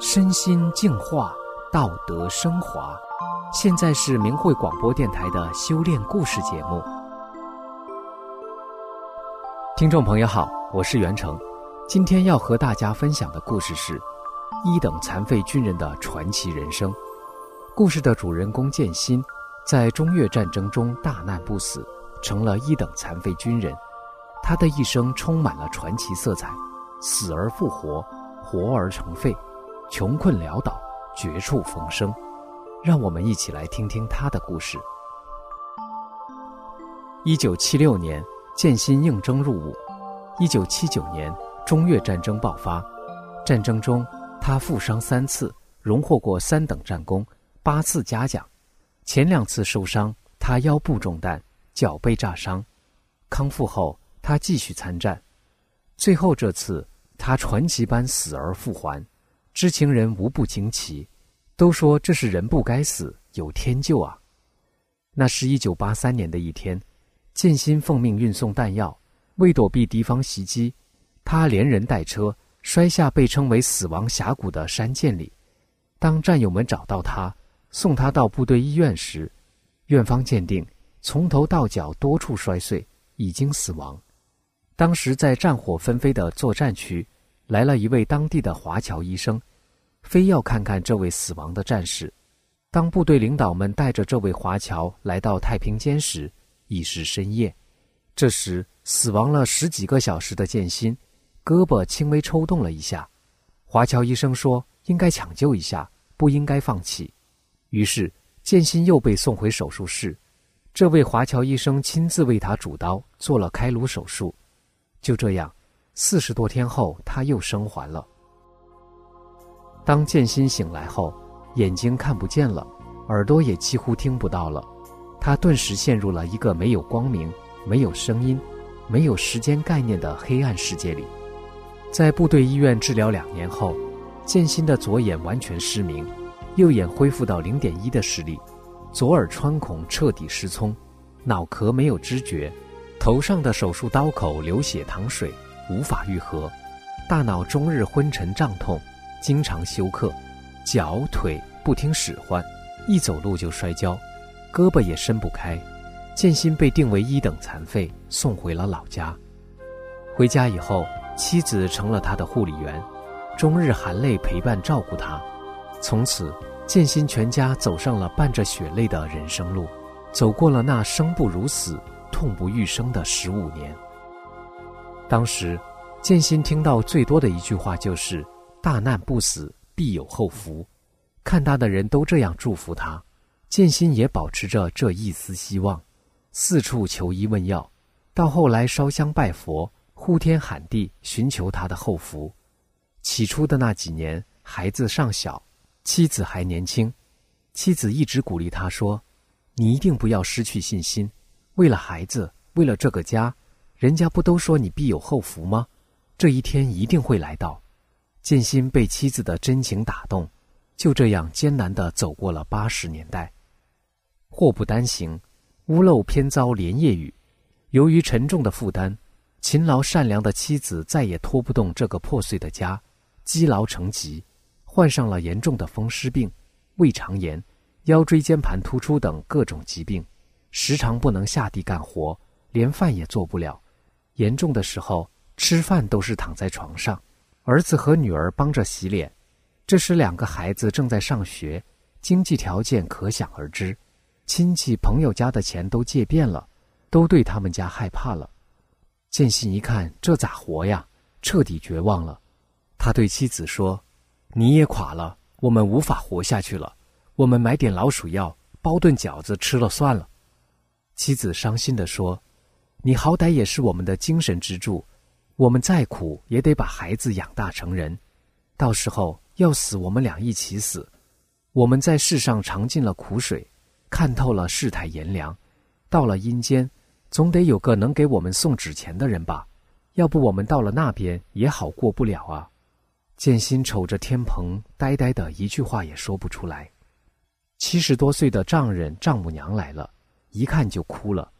身心净化，道德升华。现在是明慧广播电台的修炼故事节目。听众朋友好，我是袁成，今天要和大家分享的故事是一等残废军人的传奇人生。故事的主人公建新，在中越战争中大难不死，成了一等残废军人。他的一生充满了传奇色彩，死而复活，活而成废。穷困潦倒，绝处逢生，让我们一起来听听他的故事。一九七六年，建新应征入伍。一九七九年，中越战争爆发，战争中他负伤三次，荣获过三等战功，八次嘉奖。前两次受伤，他腰部中弹，脚被炸伤。康复后，他继续参战。最后这次，他传奇般死而复还。知情人无不惊奇，都说这是人不该死，有天救啊！那是一九八三年的一天，建新奉命运送弹药，为躲避敌方袭击，他连人带车摔下被称为“死亡峡谷”的山涧里。当战友们找到他，送他到部队医院时，院方鉴定从头到脚多处摔碎，已经死亡。当时在战火纷飞的作战区。来了一位当地的华侨医生，非要看看这位死亡的战士。当部队领导们带着这位华侨来到太平间时，已是深夜。这时，死亡了十几个小时的建新，胳膊轻微抽动了一下。华侨医生说：“应该抢救一下，不应该放弃。”于是，建新又被送回手术室。这位华侨医生亲自为他主刀，做了开颅手术。就这样。四十多天后，他又生还了。当建新醒来后，眼睛看不见了，耳朵也几乎听不到了，他顿时陷入了一个没有光明、没有声音、没有时间概念的黑暗世界里。在部队医院治疗两年后，建新的左眼完全失明，右眼恢复到零点一的视力，左耳穿孔彻底失聪，脑壳没有知觉，头上的手术刀口流血淌水。无法愈合，大脑终日昏沉胀痛，经常休克，脚腿不听使唤，一走路就摔跤，胳膊也伸不开。建新被定为一等残废，送回了老家。回家以后，妻子成了他的护理员，终日含泪陪伴照顾他。从此，建新全家走上了伴着血泪的人生路，走过了那生不如死、痛不欲生的十五年。当时，建新听到最多的一句话就是“大难不死，必有后福”。看他的人都这样祝福他，建新也保持着这一丝希望，四处求医问药，到后来烧香拜佛，呼天喊地寻求他的后福。起初的那几年，孩子尚小，妻子还年轻，妻子一直鼓励他说：“你一定不要失去信心，为了孩子，为了这个家。”人家不都说你必有后福吗？这一天一定会来到。建新被妻子的真情打动，就这样艰难的走过了八十年代。祸不单行，屋漏偏遭连夜雨。由于沉重的负担，勤劳善良的妻子再也拖不动这个破碎的家，积劳成疾，患上了严重的风湿病、胃肠炎、腰椎间盘突出等各种疾病，时常不能下地干活，连饭也做不了。严重的时候，吃饭都是躺在床上，儿子和女儿帮着洗脸。这时，两个孩子正在上学，经济条件可想而知。亲戚朋友家的钱都借遍了，都对他们家害怕了。建新一看，这咋活呀？彻底绝望了。他对妻子说：“你也垮了，我们无法活下去了。我们买点老鼠药，包顿饺子吃了算了。”妻子伤心地说。你好歹也是我们的精神支柱，我们再苦也得把孩子养大成人，到时候要死我们俩一起死。我们在世上尝尽了苦水，看透了世态炎凉，到了阴间，总得有个能给我们送纸钱的人吧？要不我们到了那边也好过不了啊！建新瞅着天棚，呆呆的一句话也说不出来。七十多岁的丈人丈母娘来了，一看就哭了。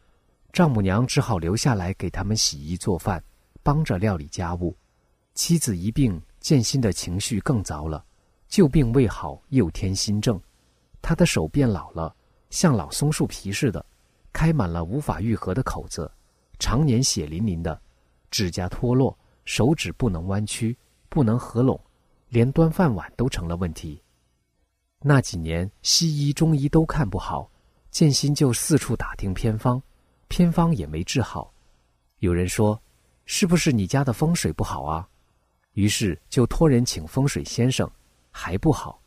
丈母娘只好留下来给他们洗衣做饭，帮着料理家务。妻子一病，建新的情绪更糟了，旧病未好，又添新症。他的手变老了，像老松树皮似的，开满了无法愈合的口子，常年血淋淋的，指甲脱落，手指不能弯曲，不能合拢，连端饭碗都成了问题。那几年，西医、中医都看不好，建新就四处打听偏方，偏方也没治好。有人说：“是不是你家的风水不好啊？”于是就托人请风水先生，还不好。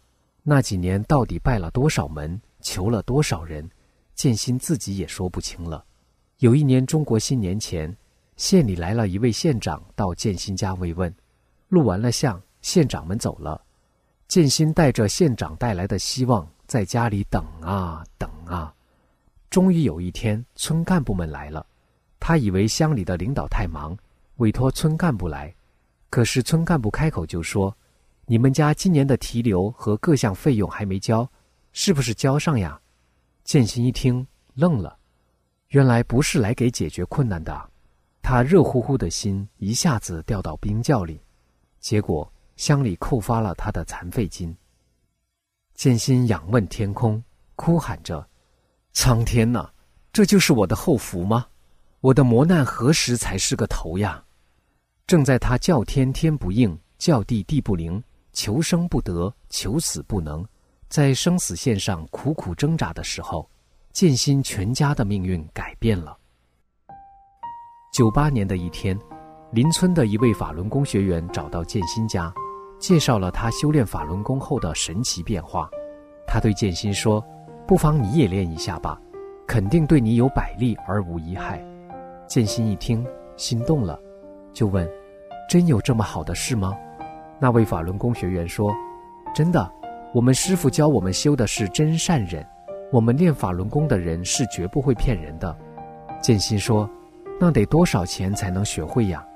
那几年到底拜了多少门，求了多少人，建新自己也说不清了。有一年中国新年前，县里来了一位县长到建新家慰问，录完了像，县长们走了，建新带着县长带来的希望，在家里等啊等啊，终于有一天，村干部们来了，他以为乡里的领导太忙，委托村干部来，可是村干部开口就说。你们家今年的提留和各项费用还没交，是不是交上呀？建新一听愣了，原来不是来给解决困难的，他热乎乎的心一下子掉到冰窖里，结果乡里扣发了他的残废金。建新仰问天空，哭喊着：“苍天呐，这就是我的后福吗？我的磨难何时才是个头呀？”正在他叫天天不应，叫地地不灵。求生不得，求死不能，在生死线上苦苦挣扎的时候，建新全家的命运改变了。九八年的一天，邻村的一位法轮功学员找到建新家，介绍了他修炼法轮功后的神奇变化。他对建新说：“不妨你也练一下吧，肯定对你有百利而无一害。”建新一听，心动了，就问：“真有这么好的事吗？”那位法轮功学员说：“真的，我们师傅教我们修的是真善忍，我们练法轮功的人是绝不会骗人的。”建新说：“那得多少钱才能学会呀？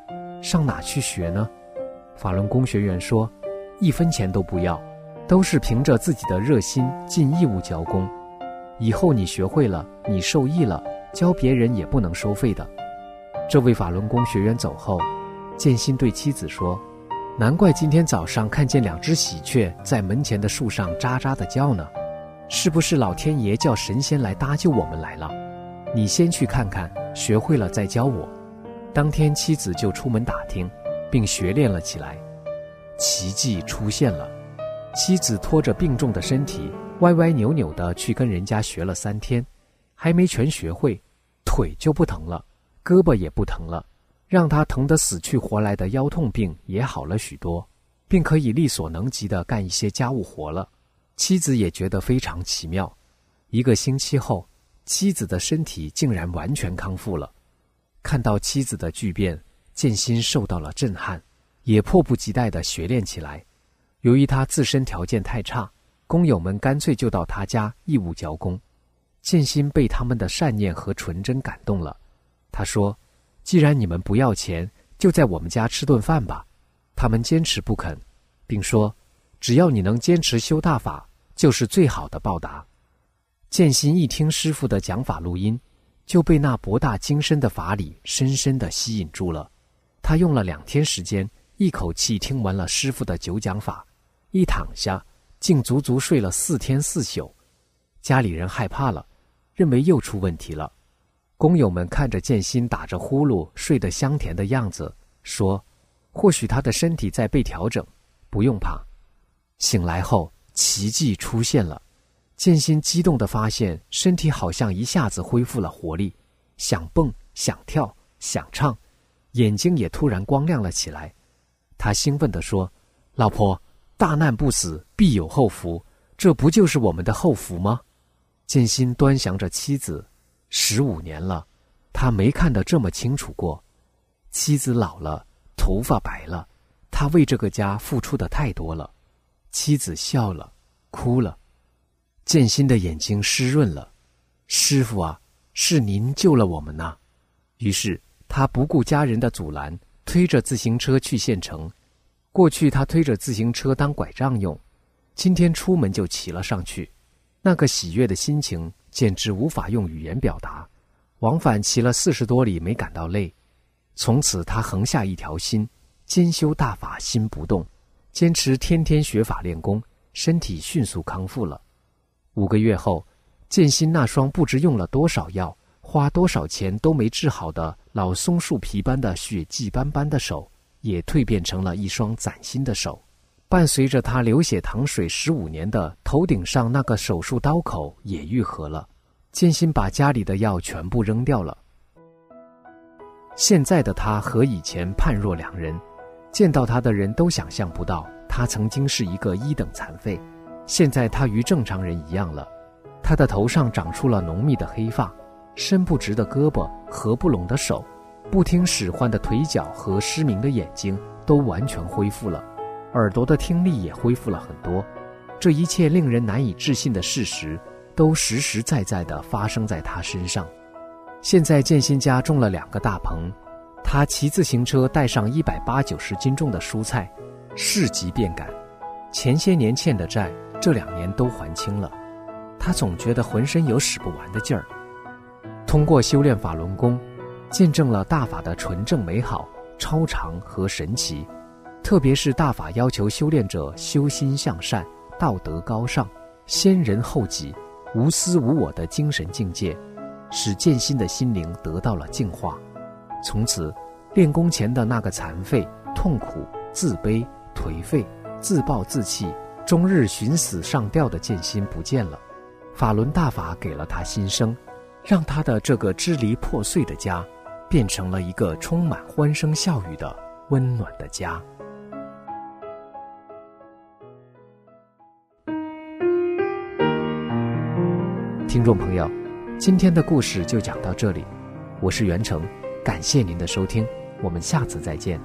上哪去学呢？”法轮功学员说：“一分钱都不要，都是凭着自己的热心尽义务教功。以后你学会了，你受益了，教别人也不能收费的。”这位法轮功学员走后，建新对妻子说。难怪今天早上看见两只喜鹊在门前的树上喳喳的叫呢，是不是老天爷叫神仙来搭救我们来了？你先去看看，学会了再教我。当天妻子就出门打听，并学练了起来。奇迹出现了，妻子拖着病重的身体，歪歪扭扭的去跟人家学了三天，还没全学会，腿就不疼了，胳膊也不疼了。让他疼得死去活来的腰痛病也好了许多，并可以力所能及的干一些家务活了。妻子也觉得非常奇妙。一个星期后，妻子的身体竟然完全康复了。看到妻子的巨变，建新受到了震撼，也迫不及待的学练起来。由于他自身条件太差，工友们干脆就到他家义务教工。建新被他们的善念和纯真感动了，他说。既然你们不要钱，就在我们家吃顿饭吧。他们坚持不肯，并说：“只要你能坚持修大法，就是最好的报答。”建新一听师傅的讲法录音，就被那博大精深的法理深深的吸引住了。他用了两天时间，一口气听完了师傅的九讲法，一躺下，竟足足睡了四天四宿。家里人害怕了，认为又出问题了。工友们看着建新打着呼噜睡得香甜的样子，说：“或许他的身体在被调整，不用怕。”醒来后，奇迹出现了。建新激动地发现，身体好像一下子恢复了活力，想蹦、想跳、想唱，眼睛也突然光亮了起来。他兴奋地说：“老婆，大难不死，必有后福，这不就是我们的后福吗？”建新端详着妻子。十五年了，他没看得这么清楚过。妻子老了，头发白了，他为这个家付出的太多了。妻子笑了，哭了，建新的眼睛湿润了。师傅啊，是您救了我们呐！于是他不顾家人的阻拦，推着自行车去县城。过去他推着自行车当拐杖用，今天出门就骑了上去，那个喜悦的心情。简直无法用语言表达，往返骑了四十多里没感到累。从此他横下一条心，兼修大法心不动，坚持天天学法练功，身体迅速康复了。五个月后，建新那双不知用了多少药、花多少钱都没治好的老松树皮般的血迹斑斑的手，也蜕变成了一双崭新的手。伴随着他流血淌水十五年的头顶上那个手术刀口也愈合了。建新把家里的药全部扔掉了。现在的他和以前判若两人，见到他的人都想象不到他曾经是一个一等残废，现在他与正常人一样了。他的头上长出了浓密的黑发，伸不直的胳膊，合不拢的手，不听使唤的腿脚和失明的眼睛都完全恢复了，耳朵的听力也恢复了很多。这一切令人难以置信的事实，都实实在在地发生在他身上。现在建新家种了两个大棚，他骑自行车带上一百八九十斤重的蔬菜，市集便赶。前些年欠的债，这两年都还清了。他总觉得浑身有使不完的劲儿。通过修炼法轮功，见证了大法的纯正美好、超常和神奇。特别是大法要求修炼者修心向善、道德高尚、先人后己、无私无我的精神境界。使剑心的心灵得到了净化，从此，练功前的那个残废、痛苦、自卑、颓废、自暴自弃、终日寻死上吊的剑心不见了。法轮大法给了他新生，让他的这个支离破碎的家，变成了一个充满欢声笑语的温暖的家。听众朋友。今天的故事就讲到这里，我是袁成，感谢您的收听，我们下次再见。